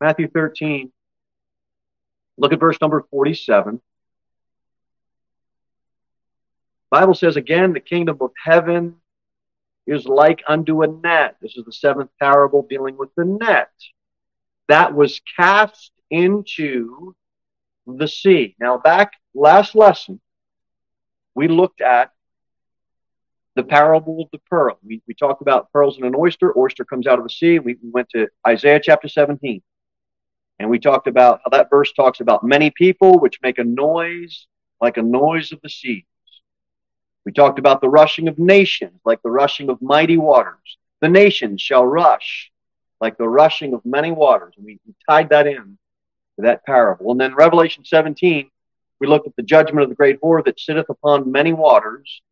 Matthew 13. Look at verse number 47. Bible says again, the kingdom of heaven is like unto a net. This is the seventh parable dealing with the net that was cast into the sea. Now, back last lesson, we looked at the parable of the pearl. We, we talked about pearls in an oyster. Oyster comes out of the sea. We, we went to Isaiah chapter 17. And we talked about how that verse talks about many people which make a noise like a noise of the seas. We talked about the rushing of nations like the rushing of mighty waters. The nations shall rush like the rushing of many waters. And we, we tied that in to that parable. And then Revelation 17, we looked at the judgment of the great whore that sitteth upon many waters.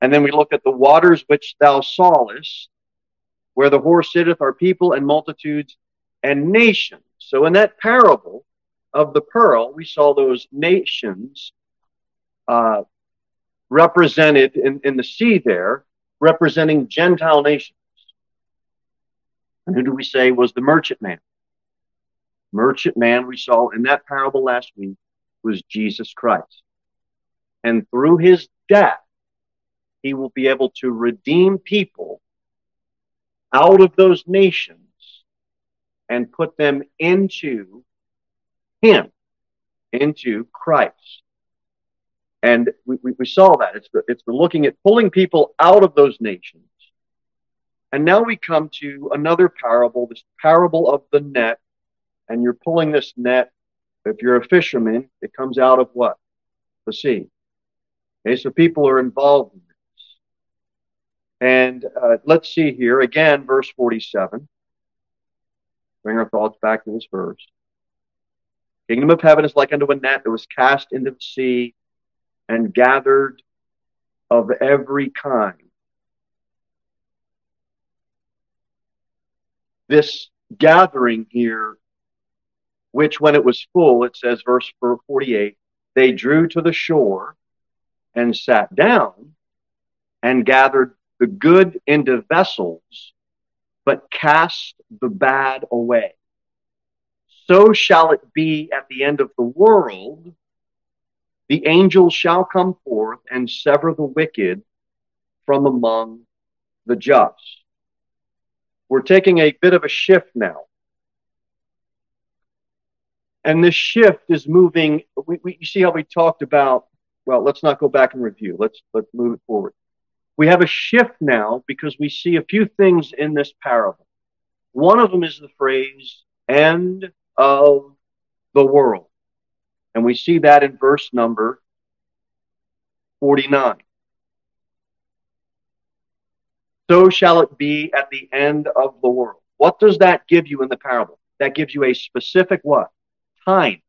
And then we looked at the waters which thou sawest, where the whore sitteth are people and multitudes and nations. So in that parable of the pearl, we saw those nations uh, represented in, in the sea there, representing Gentile nations. And who do we say was the merchant man? Merchant man we saw in that parable last week was Jesus Christ. And through his death, he will be able to redeem people out of those nations and put them into him, into Christ. And we, we, saw that. It's, the, it's the looking at pulling people out of those nations and now we come to another parable, this parable of the net. And you're pulling this net. If you're a fisherman, it comes out of what? The sea. Okay, so people are involved in this. And uh, let's see here again, verse 47. Bring our thoughts back to this verse. Kingdom of heaven is like unto a net that was cast into the sea and gathered of every kind this gathering here, which when it was full, it says, verse 48, they drew to the shore and sat down and gathered the good into vessels, but cast the bad away. So shall it be at the end of the world. The angels shall come forth and sever the wicked from among the just we're taking a bit of a shift now. And this shift is moving. We, we, you see how we talked about, well, let's not go back and review. Let's, let's move it forward. We have a shift now because we see a few things in this parable. One of them is the phrase, end of the world. And we see that in verse number 49 so shall it be at the end of the world. What does that give you in the parable? That gives you a specific what? Time.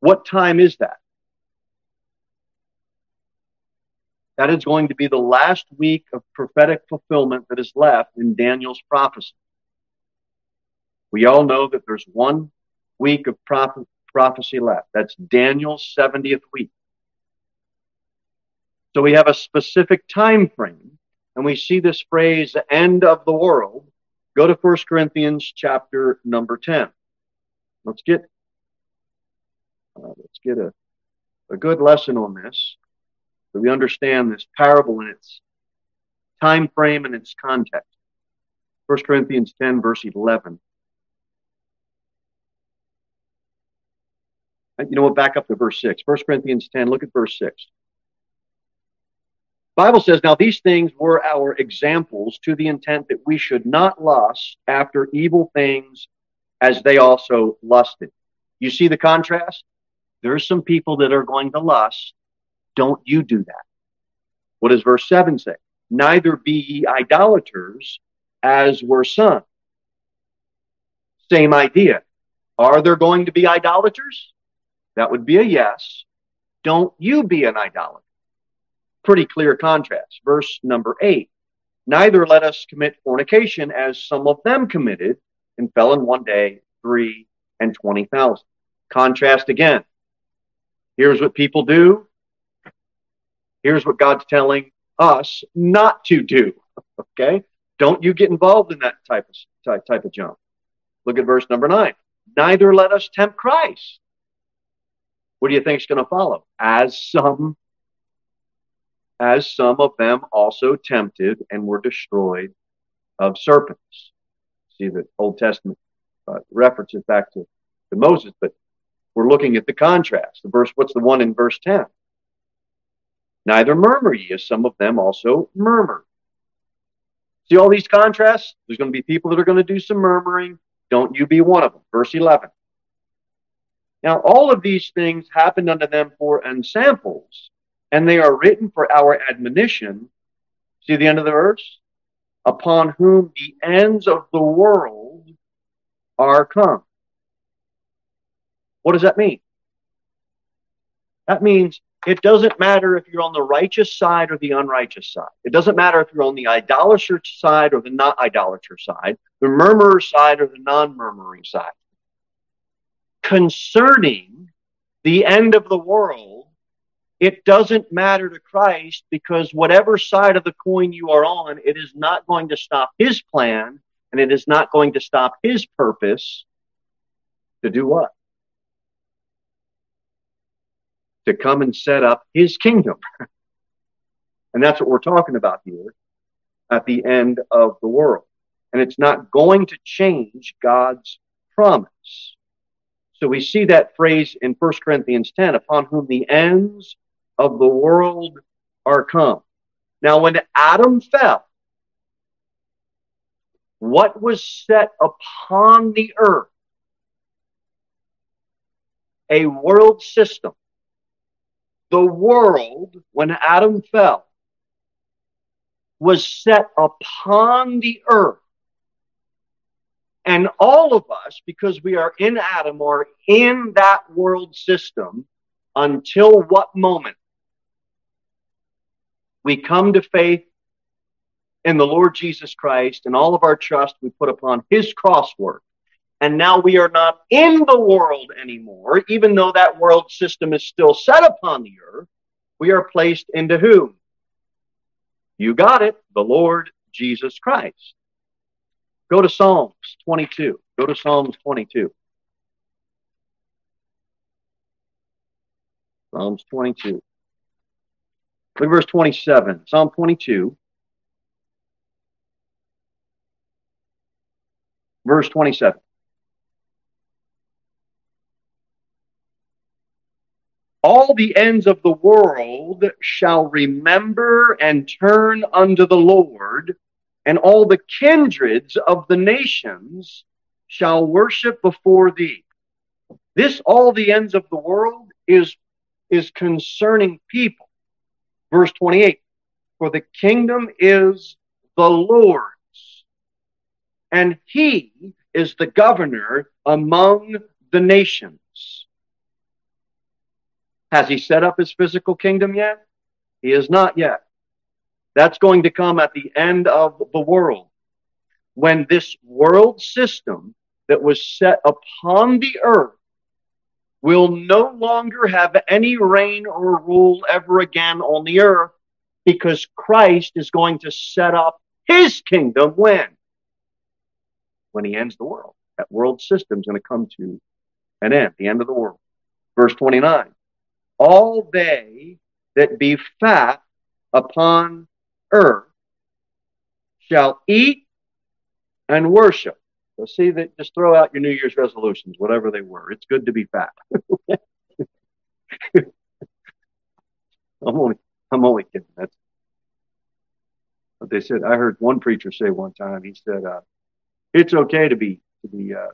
What time is that? That is going to be the last week of prophetic fulfillment that is left in Daniel's prophecy. We all know that there's one week of prophecy left. That's Daniel's 70th week. So we have a specific time frame, and we see this phrase, the end of the world. Go to 1 Corinthians chapter number 10. Let's get uh, let's get a, a good lesson on this so we understand this parable in its time frame and its context. 1 Corinthians 10, verse 11. Uh, you know what? Back up to verse 6. 1 Corinthians 10, look at verse 6. Bible says, Now these things were our examples to the intent that we should not lust after evil things as they also lusted. You see the contrast? There's some people that are going to lust. Don't you do that. What does verse 7 say? Neither be ye idolaters as were some. Same idea. Are there going to be idolaters? That would be a yes. Don't you be an idolater pretty clear contrast. Verse number eight Neither let us commit fornication as some of them committed and fell in one day three and twenty thousand. Contrast again. Here's what people do. Here's what God's telling us not to do. Okay? Don't you get involved in that type of type, type of junk. Look at verse number nine. Neither let us tempt Christ. What do you think is going to follow? As some, as some of them also tempted and were destroyed of serpents. See the Old Testament uh, references back to, to Moses, but we're looking at the contrast. The verse, what's the one in verse 10? Neither murmur ye, as some of them also murmur. See all these contrasts? There's going to be people that are going to do some murmuring. Don't you be one of them. Verse 11. Now, all of these things happened unto them for ensamples, and they are written for our admonition. See the end of the verse? Upon whom the ends of the world are come. What does that mean? That means it doesn't matter if you're on the righteous side or the unrighteous side. It doesn't matter if you're on the idolater side or the not idolater side, the murmurer side or the non murmuring side. Concerning the end of the world, it doesn't matter to Christ because whatever side of the coin you are on, it is not going to stop his plan and it is not going to stop his purpose to do what? To come and set up his kingdom. and that's what we're talking about here at the end of the world. And it's not going to change God's promise. So we see that phrase in 1 Corinthians 10 upon whom the ends of the world are come. Now, when Adam fell, what was set upon the earth? A world system the world, when Adam fell, was set upon the earth. And all of us, because we are in Adam, are in that world system until what moment? We come to faith in the Lord Jesus Christ and all of our trust we put upon his cross work. And now we are not in the world anymore, even though that world system is still set upon the earth. We are placed into whom? You got it, the Lord Jesus Christ. Go to Psalms 22. Go to Psalms 22. Psalms 22. Look at verse 27. Psalm 22. Verse 27. All the ends of the world shall remember and turn unto the Lord, and all the kindreds of the nations shall worship before thee. This, all the ends of the world, is, is concerning people. Verse 28 For the kingdom is the Lord's, and he is the governor among the nations. Has he set up his physical kingdom yet? He is not yet. That's going to come at the end of the world. When this world system that was set upon the earth will no longer have any reign or rule ever again on the earth because Christ is going to set up his kingdom when? When he ends the world. That world system is going to come to an end, the end of the world. Verse 29 all they that be fat upon earth shall eat and worship. So see that just throw out your New Year's resolutions, whatever they were. It's good to be fat. I'm only I'm only kidding. That's what they said. I heard one preacher say one time. He said, uh, "It's okay to be to be uh,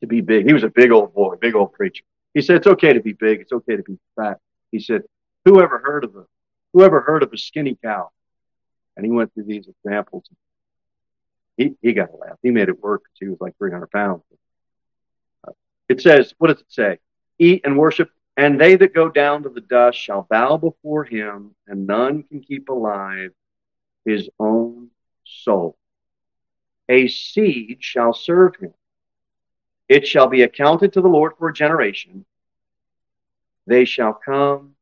to be big." He was a big old boy, big old preacher. He said, it's okay to be big. It's okay to be fat. He said, whoever heard of a, whoever heard of a skinny cow? And he went through these examples. He, he got a laugh. He made it work because he was like 300 pounds. Uh, it says, what does it say? Eat and worship, and they that go down to the dust shall bow before him, and none can keep alive his own soul. A seed shall serve him. It shall be accounted to the Lord for a generation. They shall come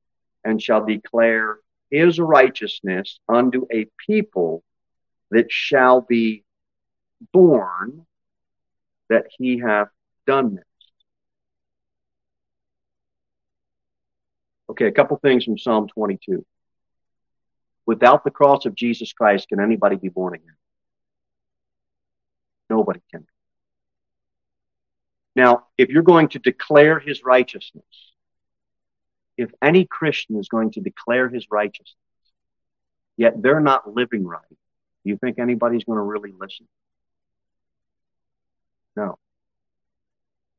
and shall declare his righteousness unto a people that shall be born that he hath done this. Okay, a couple things from Psalm 22. Without the cross of Jesus Christ, can anybody be born again? Nobody can. Now, if you're going to declare his righteousness, if any Christian is going to declare his righteousness, yet they're not living right, do you think anybody's going to really listen? No.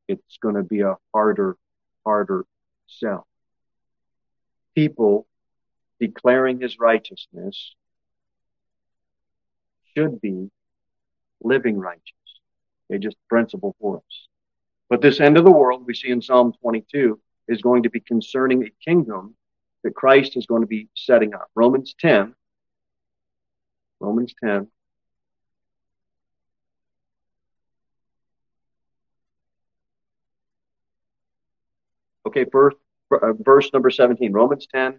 It's going to be a harder, harder sell. People declaring his righteousness should be living righteous. Okay, just principle for us. But this end of the world we see in Psalm 22 is going to be concerning a kingdom that Christ is going to be setting up. Romans 10. Romans 10. Okay, first, uh, verse number 17. Romans 10,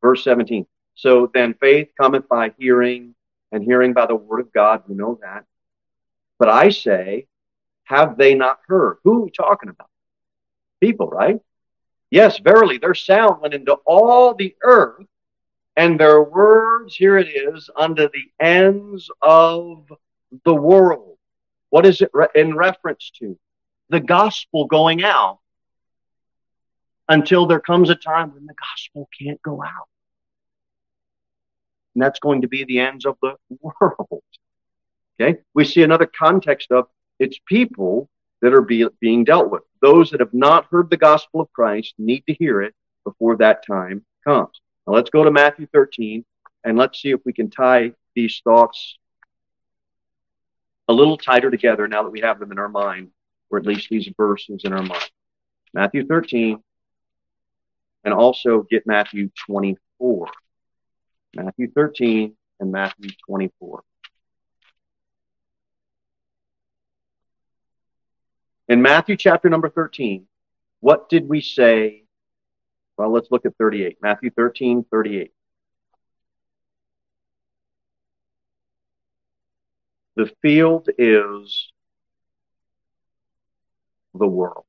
verse 17. So then faith cometh by hearing, and hearing by the word of God. We know that. But I say, have they not heard? Who are we talking about? People, right? Yes, verily, their sound went into all the earth, and their words, here it is, unto the ends of the world. What is it in reference to? The gospel going out until there comes a time when the gospel can't go out. And that's going to be the ends of the world. Okay. We see another context of it's people that are be, being dealt with. Those that have not heard the gospel of Christ need to hear it before that time comes. Now let's go to Matthew 13 and let's see if we can tie these thoughts a little tighter together now that we have them in our mind, or at least these verses in our mind. Matthew 13 and also get Matthew 24. Matthew 13 and Matthew 24. In Matthew chapter number 13, what did we say? Well, let's look at 38. Matthew 13, 38. The field is the world.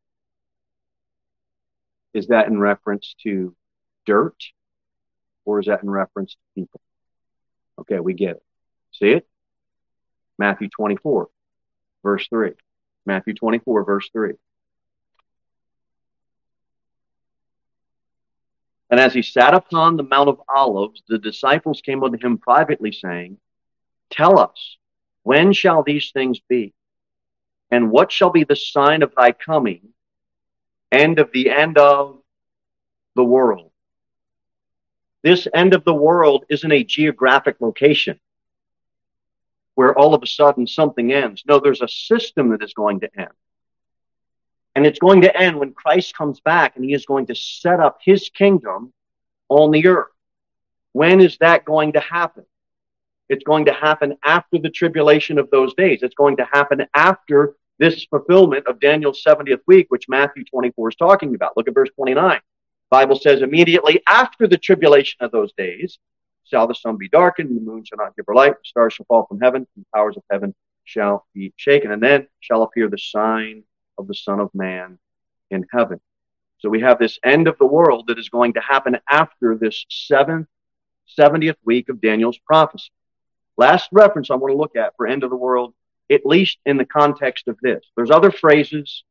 Is that in reference to dirt or is that in reference to people? Okay, we get it. See it? Matthew 24, verse 3. Matthew 24, verse 3. And as he sat upon the Mount of Olives, the disciples came unto him privately, saying, Tell us, when shall these things be? And what shall be the sign of thy coming and of the end of the world? This end of the world isn't a geographic location where all of a sudden something ends. No, there's a system that is going to end. And it's going to end when Christ comes back and he is going to set up his kingdom on the earth. When is that going to happen? It's going to happen after the tribulation of those days. It's going to happen after this fulfillment of Daniel's 70th week, which Matthew 24 is talking about. Look at verse 29. Bible says immediately after the tribulation of those days, shall the sun be darkened, and the moon shall not give her light, the stars shall fall from heaven, and the powers of heaven shall be shaken. And then shall appear the sign of the Son of Man in heaven. So we have this end of the world that is going to happen after this seventh, 70th week of Daniel's prophecy. Last reference I want to look at for end of the world, at least in the context of this. There's other phrases,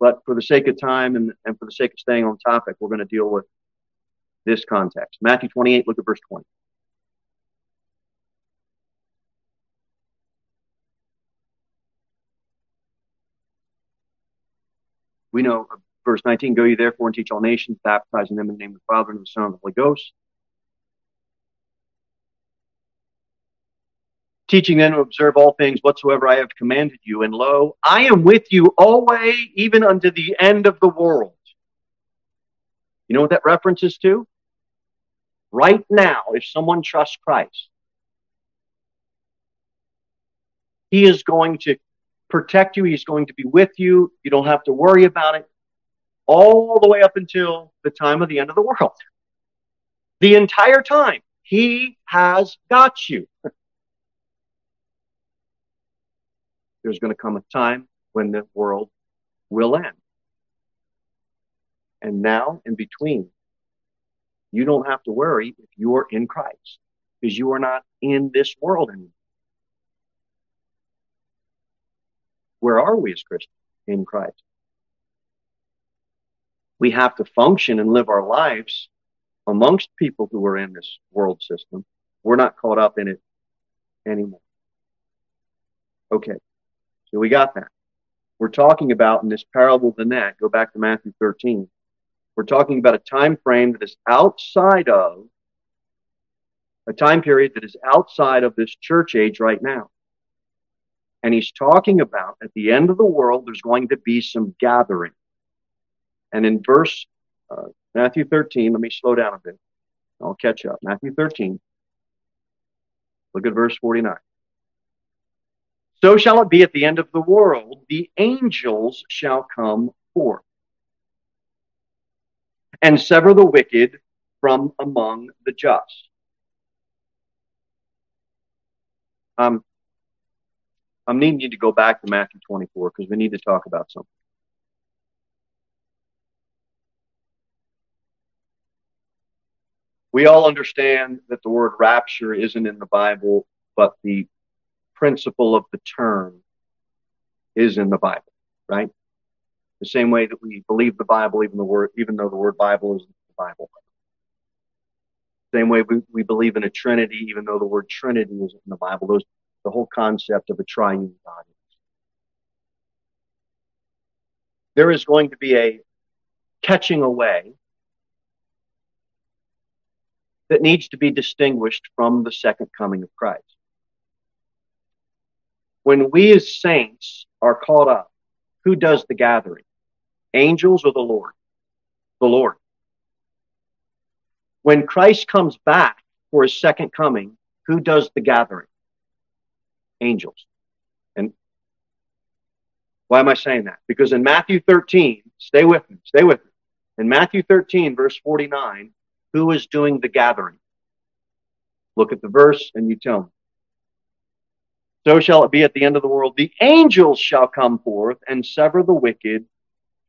but for the sake of time and, and for the sake of staying on topic, we're going to deal with this context. Matthew 28, look at verse 20. We know uh, verse 19, go ye therefore and teach all nations, baptizing them in the name of the Father and of the Son and of the Holy Ghost. Teaching them to observe all things whatsoever I have commanded you. And lo, I am with you always, even unto the end of the world. You know what that references to? right now, if someone trusts Christ, He is going to protect you. He's going to be with you. You don't have to worry about it all the way up until the time of the end of the world. The entire time, He has got you. There's going to come a time when the world will end. And now, in between, you don't have to worry if you're in Christ because you are not in this world anymore. Where are we as Christians? In Christ. We have to function and live our lives amongst people who are in this world system. We're not caught up in it anymore. Okay, so we got that. We're talking about in this parable the net, go back to Matthew 13. We're talking about a time frame that is outside of a time period that is outside of this church age right now. And he's talking about at the end of the world, there's going to be some gathering. And in verse uh, Matthew 13, let me slow down a bit. I'll catch up. Matthew 13. Look at verse 49. So shall it be at the end of the world, the angels shall come forth and sever the wicked from among the just. Um, I'm needing to go back to Matthew 24 because we need to talk about something. We all understand that the word rapture isn't in the Bible, but the principle of the term is in the Bible, right? The same way that we believe the Bible, even the word, even though the word Bible isn't the Bible. Same way we, we believe in a Trinity, even though the word Trinity isn't in the Bible. Those the whole concept of a triune God. There is going to be a catching away that needs to be distinguished from the second coming of Christ. When we as saints are caught up, who does the gathering? Angels or the Lord? The Lord. When Christ comes back for his second coming, who does the gathering? angels. And why am I saying that? Because in Matthew 13, stay with me, stay with me. In Matthew 13, verse 49, who is doing the gathering? Look at the verse and you tell me. So shall it be at the end of the world. The angels shall come forth and sever the wicked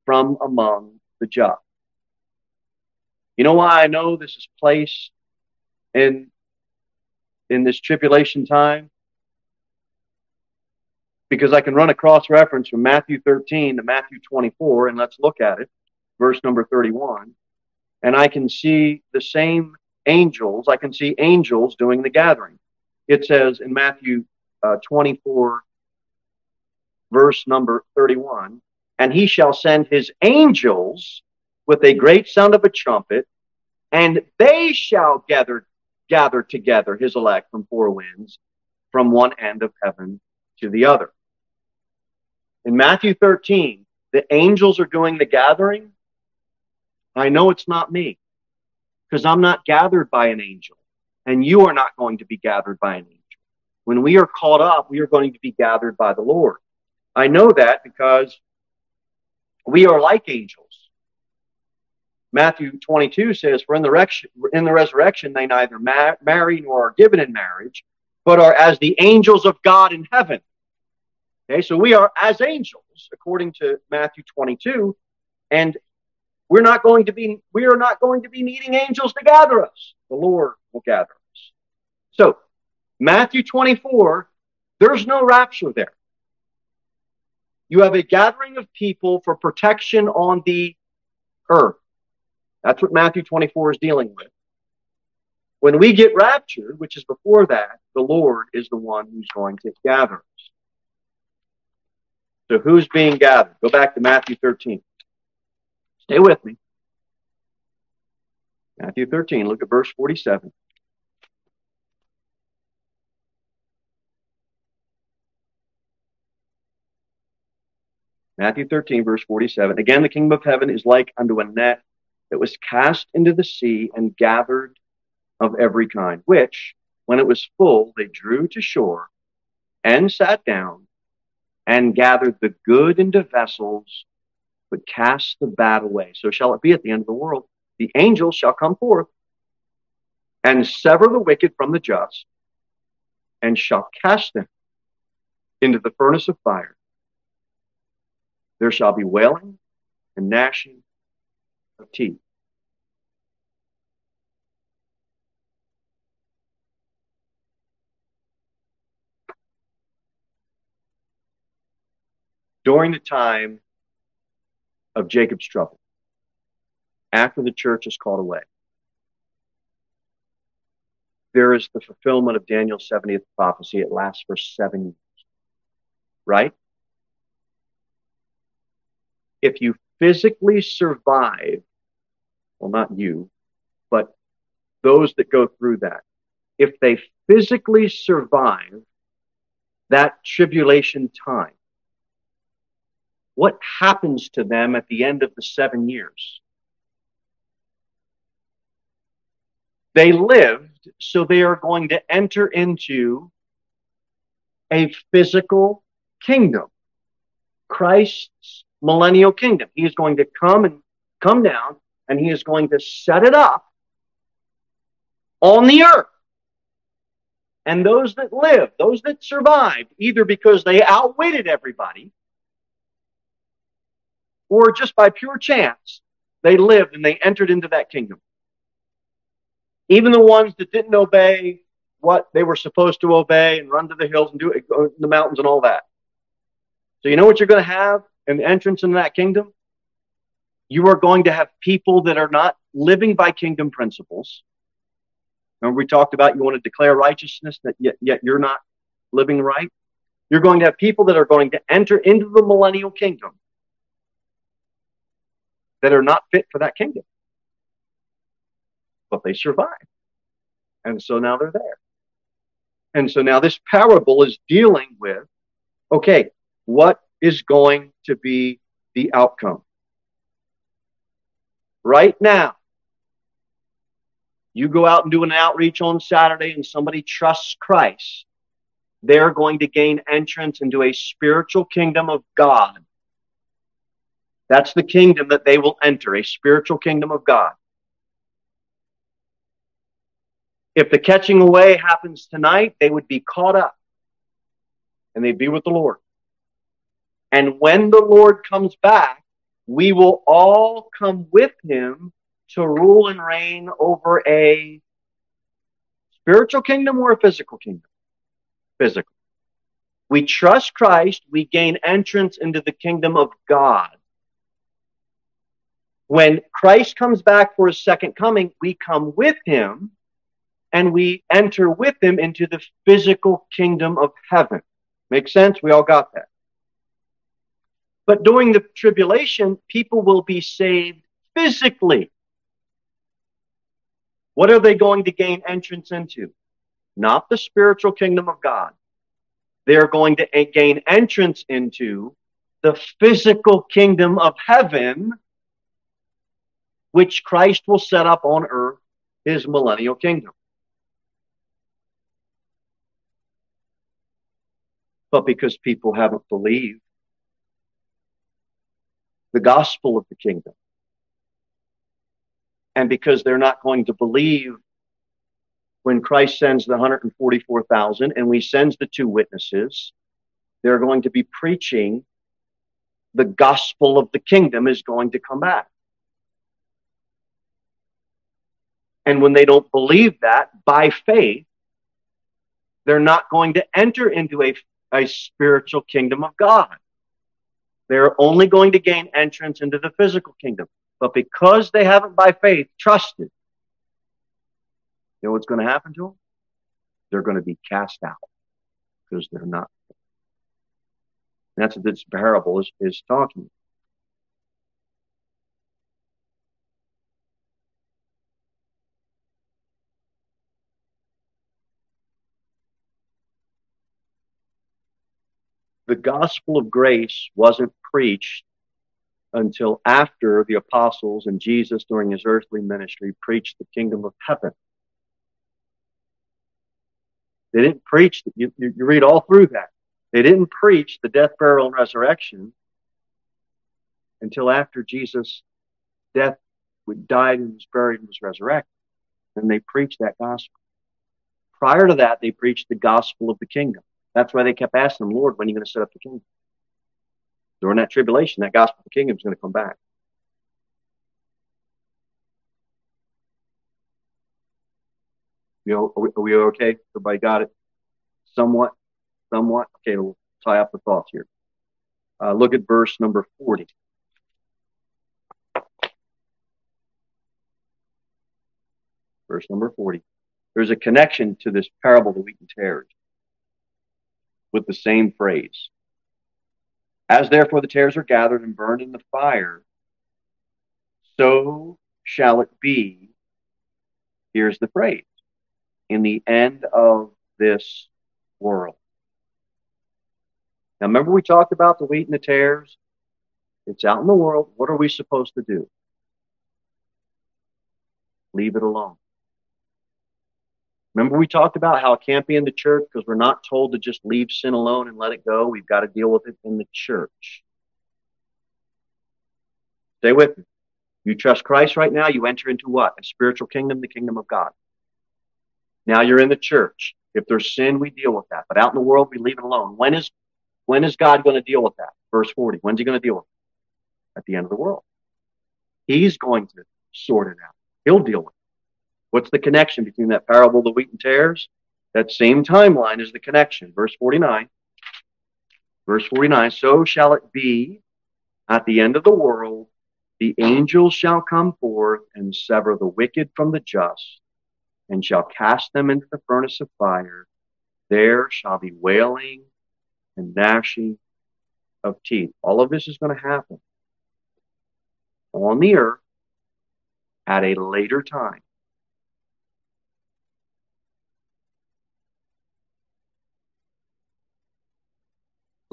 from among the just. You know why I know this is placed in, in this tribulation time? because I can run a cross reference from Matthew 13 to Matthew 24, and let's look at it, verse number 31. And I can see the same angels, I can see angels doing the gathering. It says in Matthew uh, 24, verse number 31, and he shall send his angels with a great sound of a trumpet, and they shall gather gather together his elect from four winds, from one end of heaven to the other. In Matthew 13, the angels are doing the gathering. I know it's not me because I'm not gathered by an angel, and you are not going to be gathered by an angel. When we are caught up, we are going to be gathered by the Lord. I know that because we are like angels. Matthew 22 says, For in the, in the resurrection they neither ma- marry nor are given in marriage, but are as the angels of God in heaven. Okay, so we are as angels, according to Matthew 22, and we're not going to be we are not going to be needing angels to gather us. The Lord will gather us. So, Matthew 24, there's no rapture there. You have a gathering of people for protection on the earth. That's what Matthew 24 is dealing with. When we get raptured, which is before that, the Lord is the one who's going to gather us. So who's being gathered? Go back to Matthew 13. Stay with me. Matthew 13, look at verse 47. Matthew 13, verse 47. Again, the kingdom of heaven is like unto a net that was cast into the sea and gathered of every kind, which, when it was full, they drew to shore and sat down and gathered the good into vessels, but cast the bad away. So shall it be at the end of the world. The angels shall come forth and sever the wicked from the just, and shall cast them into the furnace of fire. There shall be wailing and gnashing of teeth. During the time of Jacob's trouble, after the church is called away, there is the fulfillment of Daniel's 70th prophecy. It lasts for seven years. Right? If you physically survive, well, not you, but those that go through that, if they physically survive that tribulation time, what happens to them at the end of the seven years? They lived, so they are going to enter into a physical kingdom, Christ's millennial kingdom. He is going to come and come down, and he is going to set it up on the earth. And those that live, those that survived, either because they outwitted everybody or just by pure chance, they lived and they entered into that kingdom. Even the ones that didn't obey what they were supposed to obey and run to the hills and do it, in the mountains and all that. So you know what you're going to have the entrance into that kingdom? You are going to have people that are not living by kingdom principles. Remember we talked about you want to declare righteousness that yet, yet you're not living right? You're going to have people that are going to enter into the millennial kingdom that are not fit for that kingdom but they survive. And so now they're there. And so now this parable is dealing with okay, what is going to be the outcome? Right now, you go out and do an outreach on Saturday and somebody trusts Christ, they're going to gain entrance into a spiritual kingdom of God. That's the kingdom that they will enter, a spiritual kingdom of God. If the catching away happens tonight, they would be caught up and they'd be with the Lord. And when the Lord comes back, we will all come with him to rule and reign over a spiritual kingdom or a physical kingdom? Physical. We trust Christ, we gain entrance into the kingdom of God. When Christ comes back for his second coming, we come with him and we enter with him into the physical kingdom of heaven. Make sense? We all got that. But during the tribulation, people will be saved physically. What are they going to gain entrance into? Not the spiritual kingdom of God. They're going to gain entrance into the physical kingdom of heaven, which Christ will set up on earth, his millennial kingdom. but because people haven't believed the gospel of the kingdom. And because they're not going to believe when Christ sends the 144,000 and we sends the two witnesses, they're going to be preaching the gospel of the kingdom is going to come back. And when they don't believe that by faith, they're not going to enter into a a spiritual kingdom of God. They're only going to gain entrance into the physical kingdom. But because they haven't by faith trusted, you know what's going to happen to them? They're going to be cast out because they're not. That's what this parable is, is talking the gospel of grace wasn't preached until after the apostles and Jesus during his earthly ministry preached the kingdom of heaven. They didn't preach, you, you, read all through that. They didn't preach the death, burial, and resurrection until after Jesus' death, died, and was buried, and was resurrected. And they preached that gospel. Prior to that, they preached the gospel of the kingdom. That's why they kept asking him, Lord, when are you going to set up the kingdom? During that tribulation, that gospel of the kingdom is going to come back. You know, are we, are we okay? Everybody got it? Somewhat? Somewhat? Okay, we'll tie up the thoughts here. Uh, look at verse number 40. Verse number 40. There's a connection to this parable of the wheat and tares with the same phrase. As therefore the tares are gathered and burned in the fire, so shall it be. Here's the phrase in the end of this world. Now, remember we talked about the wheat and the tares? It's out in the world. What are we supposed to do? Leave it alone. Remember we talked about how it can't be in the church because we're not told to just leave sin alone and let it go. We've got to deal with it in the church. Stay with me. You trust Christ right now, you enter into what? A spiritual kingdom, the kingdom of God. Now you're in the church. If there's sin, we deal with that. But out in the world, we leave it alone. When is when is God going to deal with that? Verse 40. When's he going to deal with it? At the end of the world. He's going to sort it out. He'll deal with it. What's the connection between that parable of the wheat and tares? That same timeline is the connection. Verse 49. Verse 49. So shall it be at the end of the world. The angels shall come forth and sever the wicked from the just and shall cast them into the furnace of fire. There shall be wailing and gnashing of teeth. All of this is going to happen on the earth at a later time.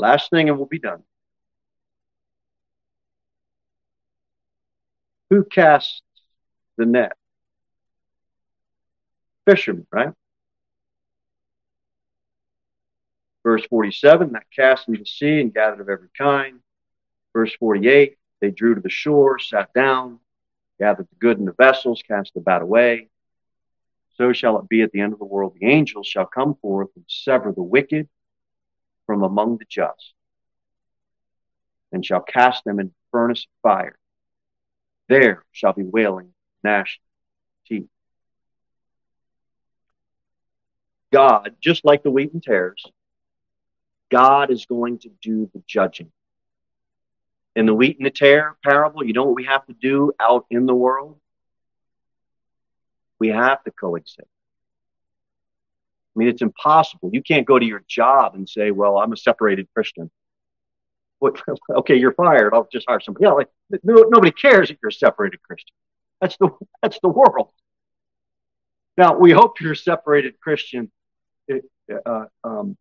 Last thing, and we'll be done. Who casts the net? fishermen, right? Verse 47, that cast into the sea and gathered of every kind. Verse 48, they drew to the shore, sat down, gathered the good in the vessels, cast the bad away. So shall it be at the end of the world. The angels shall come forth and sever the wicked from among the just, and shall cast them in the furnace of fire. There shall be wailing, gnashing teeth. God, just like the wheat and tares, God is going to do the judging. In the wheat and the tare parable, you know what we have to do out in the world? We have to coexist. Mean, it's impossible. You can't go to your job and say, well, I'm a separated Christian. What, okay, you're fired. I'll just hire somebody. Yeah, like, nobody cares if you're a separated Christian. That's the, that's the world. Now, we hope you're a separated Christian uh, um,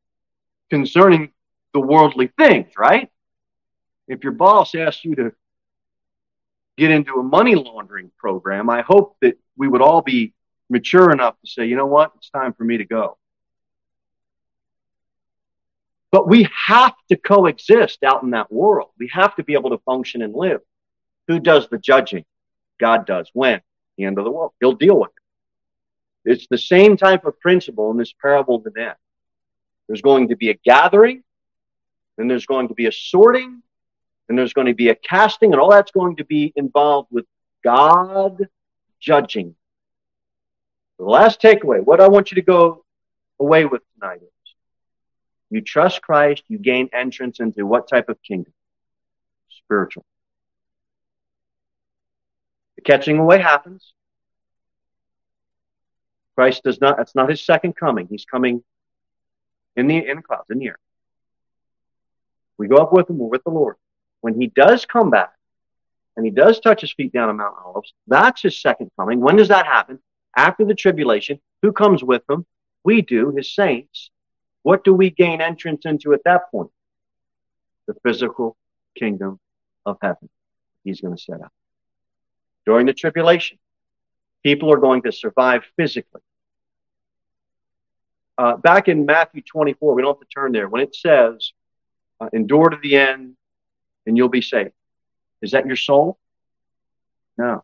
concerning the worldly things, right? If your boss asks you to get into a money laundering program, I hope that we would all be mature enough to say, you know what, it's time for me to go. But we have to coexist out in that world. We have to be able to function and live. Who does the judging? God does. When? The end of the world. He'll deal with it. It's the same type of principle in this parable to the net. There's going to be a gathering, then there's going to be a sorting, then there's going to be a casting, and all that's going to be involved with God judging. The last takeaway, what I want you to go away with tonight is you trust Christ, you gain entrance into what type of kingdom? Spiritual. The catching away happens. Christ does not, that's not his second coming. He's coming in the, in the clouds, in the air. We go up with him, we're with the Lord. When he does come back, and he does touch his feet down on Mount Olives, that's his second coming. When does that happen? After the tribulation. Who comes with him? We do, his saints. What do we gain entrance into at that point? The physical kingdom of heaven. He's going to set up. During the tribulation, people are going to survive physically. Uh, back in Matthew 24, we don't have to turn there, when it says, uh, endure to the end and you'll be saved. Is that your soul? No.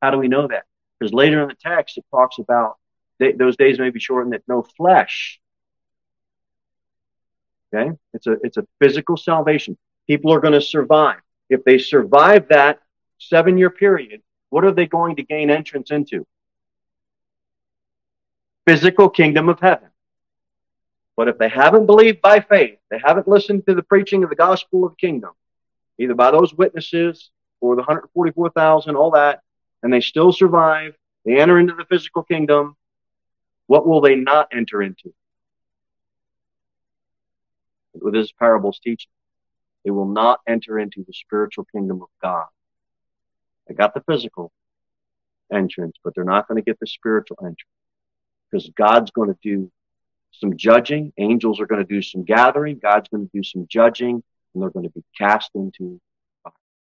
How do we know that? Because later in the text, it talks about they, those days may be shortened that no flesh Okay? It's a it's a physical salvation. People are going to survive. If they survive that seven year period, what are they going to gain entrance into? Physical kingdom of heaven. But if they haven't believed by faith, they haven't listened to the preaching of the gospel of the kingdom, either by those witnesses or the 144,000, all that, and they still survive, they enter into the physical kingdom, what will they not enter into? With this parable's teaching, they will not enter into the spiritual kingdom of God. They got the physical entrance, but they're not going to get the spiritual entrance because God's going to do some judging. Angels are going to do some gathering. God's going to do some judging, and they're going to be cast into